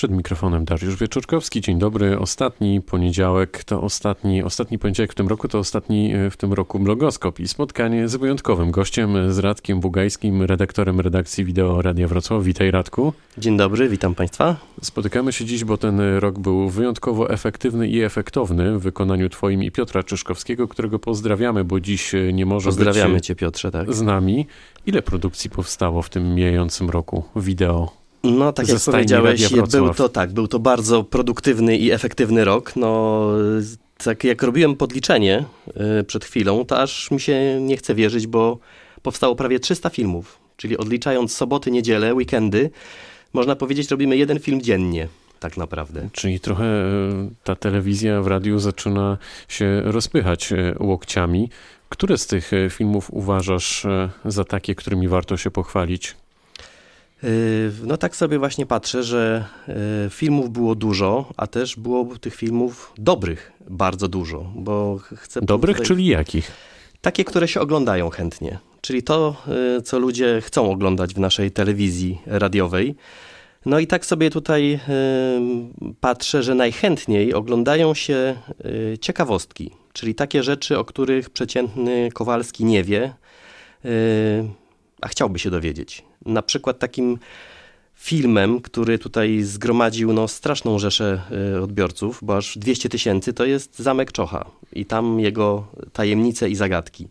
Przed mikrofonem Dariusz Wieczorkowski. Dzień dobry. Ostatni poniedziałek to ostatni, ostatni poniedziałek w tym roku to ostatni e, w tym roku blogoskop i spotkanie z wyjątkowym gościem, z Radkiem Bugajskim, redaktorem redakcji wideo Radia Wrocław. Witaj Radku. Dzień dobry, witam Państwa. Spotykamy się dziś, bo ten rok był wyjątkowo efektywny i efektowny w wykonaniu Twoim i Piotra Czyszkowskiego, którego pozdrawiamy, bo dziś e, nie może Pozdrawiamy być Cię Piotrze, tak. z nami. Ile produkcji powstało w tym mijającym roku wideo? No, tak jak powiedziałeś, był to tak, był to bardzo produktywny i efektywny rok. No, tak jak robiłem podliczenie y, przed chwilą, to aż mi się nie chce wierzyć, bo powstało prawie 300 filmów, czyli odliczając soboty, niedzielę, weekendy, można powiedzieć, robimy jeden film dziennie, tak naprawdę. Czyli trochę e, ta telewizja w radiu zaczyna się rozpychać e, łokciami. Które z tych filmów uważasz za takie, którymi warto się pochwalić? Y, No tak sobie właśnie patrzę, że y, filmów było dużo, a też było tych filmów dobrych bardzo dużo, bo ch- chcę Dobrych, tutaj- czyli jakich? Takie, które się oglądają chętnie. Czyli to, y, co ludzie chcą oglądać w naszej telewizji radiowej. No i tak sobie tutaj patrzę, że najchętniej oglądają się ciekawostki, czyli takie rzeczy, o których przeciętny Kowalski nie wie, a chciałby się dowiedzieć. Na przykład takim filmem, który tutaj zgromadził no, straszną rzeszę y, odbiorców, bo aż 200 tysięcy, to jest Zamek Czocha i tam jego tajemnice i zagadki.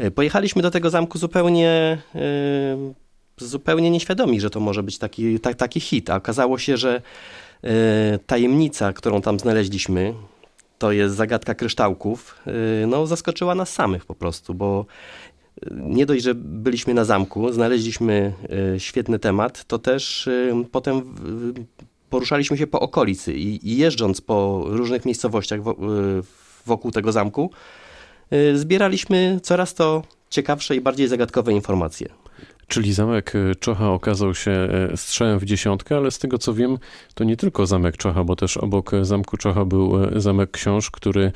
Y, Pojechaliśmy do tego zamku zupełnie, y, zupełnie nieświadomi, że to może być taki, ta, taki hit, a okazało się, że tajemnica, którą tam znaleźliśmy, to jest zagadka kryształków, no zaskoczyła nas samych po prostu, bo nie dość, że byliśmy na zamku, znaleźliśmy y, świetny temat, to też y, potem poruszaliśmy się po okolicy i, jeżdżąc po różnych miejscowościach wo, y, wokół tego zamku, zbieraliśmy coraz to ciekawsze i bardziej zagadkowe informacje. Czyli zamek e, Czocha okazał się e, strzałem w dziesiątkę, ale z tego co wiem, to nie tylko zamek Czocha, bo też obok e, zamku Czocha był zamek Książ, który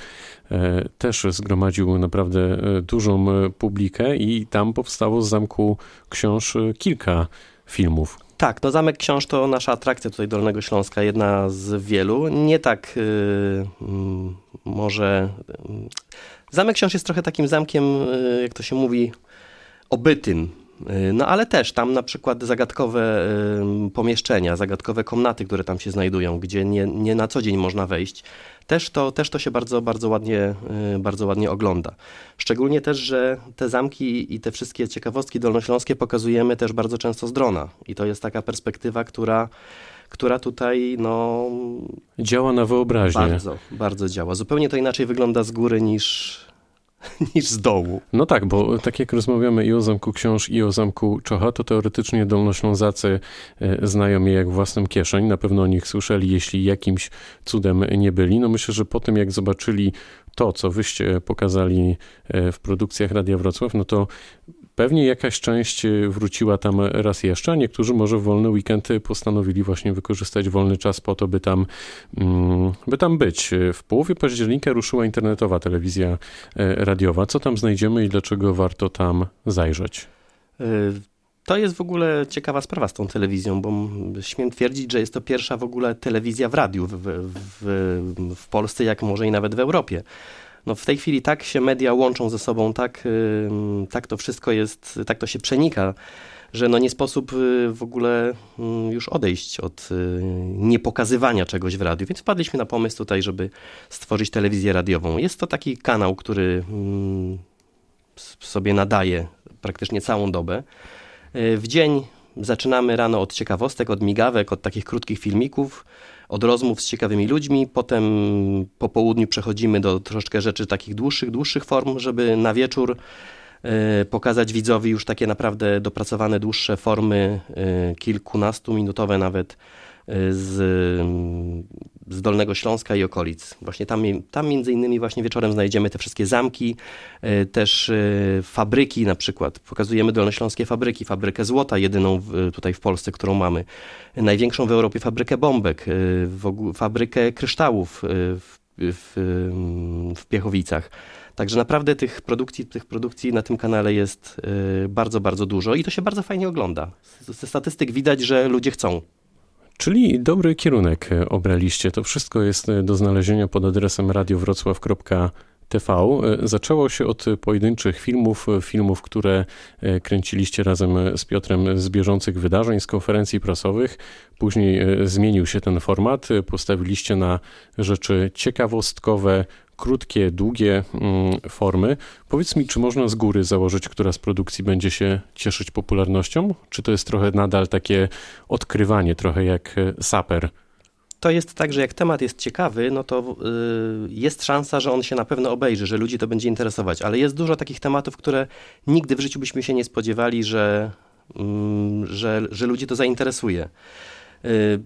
też zgromadził naprawdę dużą publikę i tam powstało z zamku Książ kilka filmów. Tak, no Zamek Książ to nasza atrakcja tutaj Dolnego Śląska, jedna z wielu. Nie tak y, mm, może... Zamek Książ jest trochę takim zamkiem, jak to się mówi, obytym. Y, No ale też tam na przykład zagadkowe pomieszczenia, zagadkowe komnaty, które tam się znajdują, gdzie nie, nie na co dzień można wejść, też to, też to się bardzo, bardzo, ładnie, y, bardzo ładnie ogląda. Szczególnie też, że te zamki i te wszystkie ciekawostki dolnośląskie pokazujemy też bardzo często z drona. I to jest taka perspektywa, która, która tutaj no, Działa na wyobraźnię. bardzo, bardzo działa. Zupełnie to inaczej wygląda z góry niż, niż z dołu. No tak, bo tak jak rozmawiamy i o Zamku Książ, i o Zamku Czocha, to teoretycznie Dolnoślązacy e, znają je jak własną kieszeń. Na pewno o nich słyszeli, jeśli jakimś cudem nie byli. No myślę, że po tym jak zobaczyli to, co wyście pokazali e, w produkcjach Radia Wrocław, no to pewnie jakaś część e, wróciła tam raz jeszcze, a niektórzy może w wolny weekend postanowili właśnie wykorzystać wolny czas po to, by tam, mm, by tam być. W połowie października ruszyła internetowa telewizja radiowa. Co tam znajdziemy i dlaczego warto tam zajrzeć? Y, To jest w ogóle ciekawa sprawa z tą telewizją, bo śmiem twierdzić, że jest to pierwsza w ogóle telewizja w radiu w, w, w Polsce, jak może i nawet w Europie. No w tej chwili tak się media łączą ze sobą, tak, tak to wszystko jest, tak to się przenika, że no nie sposób y, w ogóle już odejść od y, niepokazywania czegoś w radiu. Więc wpadliśmy na pomysł tutaj, żeby stworzyć telewizję radiową. Jest to taki kanał, który sobie nadaje praktycznie całą dobę. Y, W dzień zaczynamy rano od ciekawostek, od migawek, od takich krótkich filmików, od rozmów z ciekawymi ludźmi. Potem po południu przechodzimy do troszeczkę rzeczy takich dłuższych, dłuższych form, żeby na wieczór y, pokazać widzowi już takie naprawdę dopracowane, dłuższe formy, y, kilkunastominutowe nawet y, z, Dolnego Śląska i okolic. Właśnie tam, tam między innymi właśnie wieczorem znajdziemy te wszystkie zamki, y, też y, fabryki na przykład. Pokazujemy dolnośląskie fabryki, fabrykę złota, jedyną tutaj w Polsce, którą mamy. Największą w Europie fabrykę bombek, ogóle fabrykę kryształów w, w, ym, w Piechowicach. Także naprawdę tych produkcji, tych produkcji na tym kanale jest bardzo, bardzo dużo i to się bardzo fajnie ogląda. Ze statystyk widać, że ludzie chcą. Czyli dobry kierunek obraliście. To wszystko jest do znalezienia pod adresem radiowrocław.pl TV. E, zaczęło się od pojedynczych filmów, filmów, które e, kręciliście razem z Piotrem z bieżących wydarzeń, z konferencji prasowych. Później e, zmienił się ten format, postawiliście na rzeczy ciekawostkowe, krótkie, długie mm, formy. Powiedz mi, czy można z góry założyć, która z produkcji będzie się cieszyć popularnością? Czy to jest trochę nadal takie odkrywanie, trochę jak saper? to jest tak, że jak temat jest ciekawy, no to y, jest szansa, że on się na pewno obejrzy, że ludzi to będzie interesować, ale jest dużo takich tematów, które nigdy w życiu byśmy się nie spodziewali, że, mm, że, że ludzi to zainteresuje. Y,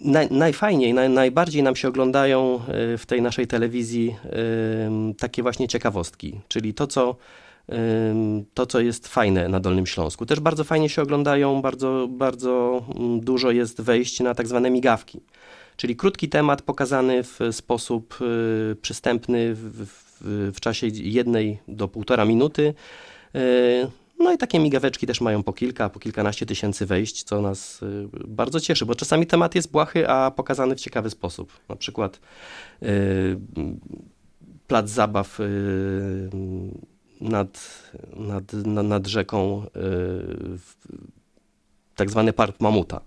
naj, najfajniej, naj, najbardziej nam się oglądają y, w tej naszej telewizji takie właśnie ciekawostki, czyli to, co to, co jest fajne na Dolnym Śląsku. Też bardzo fajnie się oglądają, bardzo, bardzo mm, dużo jest wejść na tak zwane migawki. Czyli krótki temat pokazany w sposób y, przystępny w, w, w czasie jednej do półtora minuty. No i takie migaweczki też mają po kilka, po kilkanaście tysięcy wejść, co nas y, bardzo cieszy, bo czasami temat jest błahy, a pokazany w ciekawy sposób. Na przykład plac zabaw nad, nad, nad rzeką, tak zwany park Mamuta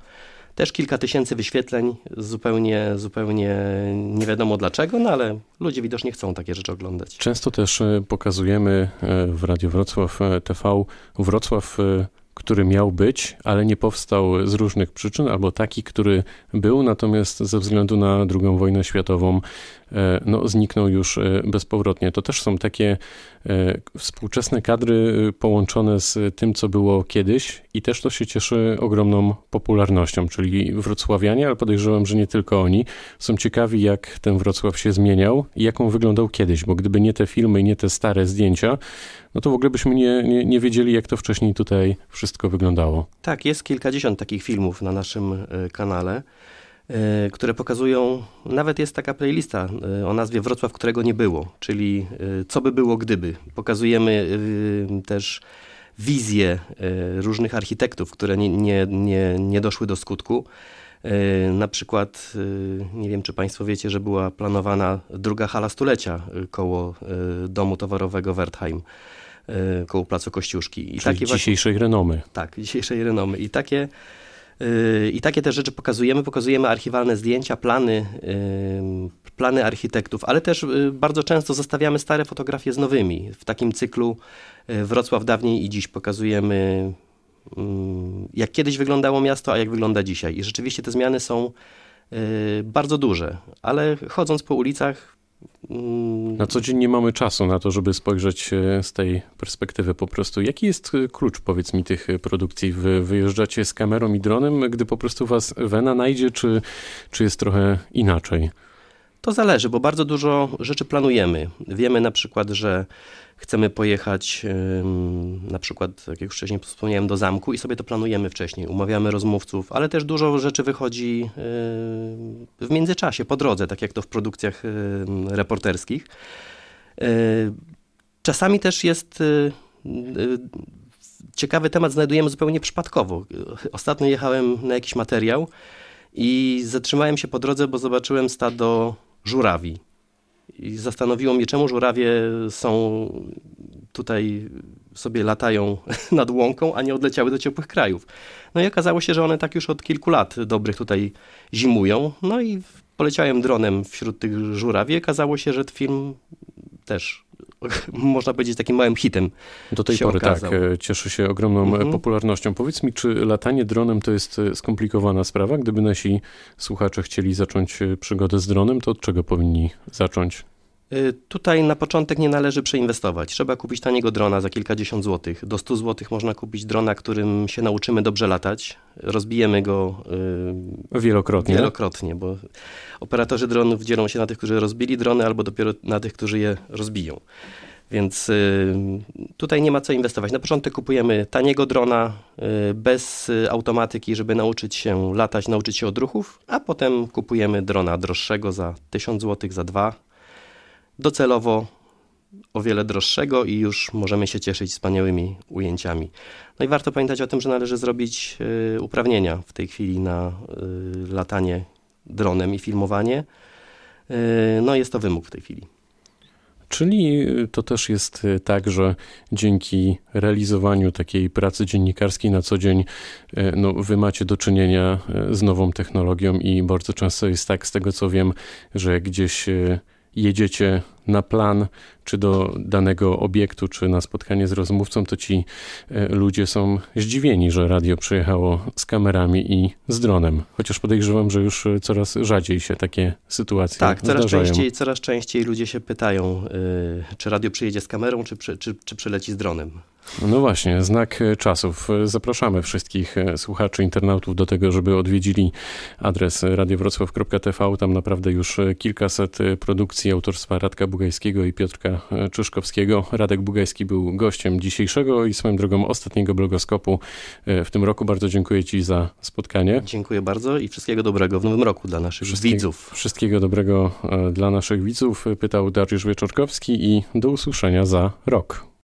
też kilka tysięcy wyświetleń, zupełnie, zupełnie nie wiadomo dlaczego, no ale ludzie widocznie chcą takie rzeczy oglądać. Często też e, pokazujemy e, w Radio Wrocław e, TV Wrocław który miał być, ale nie powstał z różnych przyczyn, albo taki, który był, natomiast ze względu na II wojnę światową no, zniknął już e, bezpowrotnie. To też są takie e, współczesne kadry połączone z tym, co było kiedyś i też to się cieszy ogromną popularnością, czyli wrocławianie, ale podejrzewam, że nie tylko oni, są ciekawi, jak ten Wrocław się zmieniał i jak on wyglądał kiedyś, bo gdyby nie te filmy i nie te stare zdjęcia, no to w ogóle byśmy nie, nie, nie wiedzieli, jak to wcześniej tutaj wszystko wyglądało. Tak, jest kilkadziesiąt takich filmów na naszym kanale. E, które pokazują, nawet jest taka playlista e, o nazwie Wrocław, którego nie było, czyli e, co by było gdyby. Pokazujemy też wizje różnych architektów, które nie, nie, nie, nie doszły do skutku. Na przykład, nie wiem czy Państwo wiecie, że była planowana druga hala stulecia koło domu towarowego Wertheim, koło Placu Kościuszki. I Czyli takie dzisiejszej właśnie, renomy. Tak, dzisiejszej renomy. I takie i takie te rzeczy pokazujemy. Pokazujemy archiwalne zdjęcia, plany, plany architektów, ale też y, bardzo często zostawiamy stare fotografie z nowymi. W takim cyklu Wrocław dawniej i dziś pokazujemy, jak kiedyś wyglądało miasto, a jak wygląda dzisiaj. I rzeczywiście te zmiany są bardzo duże, ale chodząc po ulicach. Na co dzień nie mamy czasu na to, żeby spojrzeć e, z tej perspektywy po prostu. Jaki jest e, klucz, powiedz mi, tych e, produkcji? Wy wyjeżdżacie z kamerą i dronem, gdy po prostu was wena najdzie, czy, czy jest trochę inaczej? To zależy, bo bardzo dużo rzeczy planujemy. Wiemy na przykład, że chcemy pojechać na przykład, jak już wcześniej wspomniałem, do zamku i sobie to planujemy wcześniej, umawiamy rozmówców, ale też dużo rzeczy wychodzi w międzyczasie, po drodze, tak jak to w produkcjach reporterskich. E, czasami też jest e, ciekawy temat znajdujemy zupełnie przypadkowo. Ostatnio jechałem na jakiś materiał i zatrzymałem się po drodze, bo zobaczyłem stado żurawi. I zastanowiło mnie, czemu żurawie są tutaj sobie latają nad łąką, a nie odleciały do ciepłych krajów. No i okazało się, że one tak już od kilku lat dobrych tutaj zimują. No i poleciałem dronem wśród tych żurawi. Okazało się, że film też można powiedzieć, takim małym hitem. Do tej pory tak, okazał. tak, cieszy się ogromną mhm. popularnością. Powiedz mi, czy latanie dronem to jest e, skomplikowana sprawa? Gdyby nasi słuchacze chcieli zacząć e, przygodę z dronem, to od czego powinni zacząć? Y, tutaj na początek nie należy przeinwestować. Trzeba kupić taniego drona za kilkadziesiąt złotych. Do 100 złotych można kupić drona, którym się nauczymy dobrze latać. Rozbijemy go yy, wielokrotnie. Wielokrotnie, bo operatorzy dronów dzielą się na tych, którzy rozbili drony, albo dopiero na tych, którzy je rozbiją. Więc y, tutaj nie ma co inwestować. Na początek kupujemy taniego drona y, bez automatyki, żeby nauczyć się latać, nauczyć się odruchów, a potem kupujemy drona droższego za 1000 zł, za 2 docelowo o wiele droższego i już możemy się cieszyć wspaniałymi ujęciami. No i warto pamiętać o tym, że należy zrobić y, uprawnienia w tej chwili na y, latanie dronem i filmowanie. Y, no jest to wymóg w tej chwili. Czyli to też jest tak, że dzięki realizowaniu takiej pracy dziennikarskiej na co dzień, no, wy macie do czynienia z nową technologią i bardzo często jest tak, z tego co wiem, że gdzieś jedziecie na plan, czy do danego obiektu, czy na spotkanie z rozmówcą, to ci e, ludzie są zdziwieni, że radio przyjechało z kamerami i z dronem. Chociaż podejrzewam, że już e, coraz rzadziej się takie sytuacje Tak, coraz zdarzają. częściej, coraz częściej ludzie się pytają, yy, czy radio przyjedzie z kamerą, czy, czy, czy przyleci z dronem. No właśnie, znak e, czasów. Zapraszamy wszystkich słuchaczy, internautów do tego, żeby odwiedzili adres radiowrocław.tv. Tam naprawdę już kilkaset produkcji autorstwa Radka Bugajskiego i Piotrka Czyszkowskiego. Radek Bugajski był gościem dzisiejszego i swoją drogą ostatniego blogoskopu w tym roku. Bardzo dziękuję Ci za spotkanie. Dziękuję bardzo i wszystkiego dobrego w nowym roku dla naszych widzów. Wszystkiego dobrego dla naszych widzów, pytał Dariusz Wieczorkowski i do usłyszenia za rok.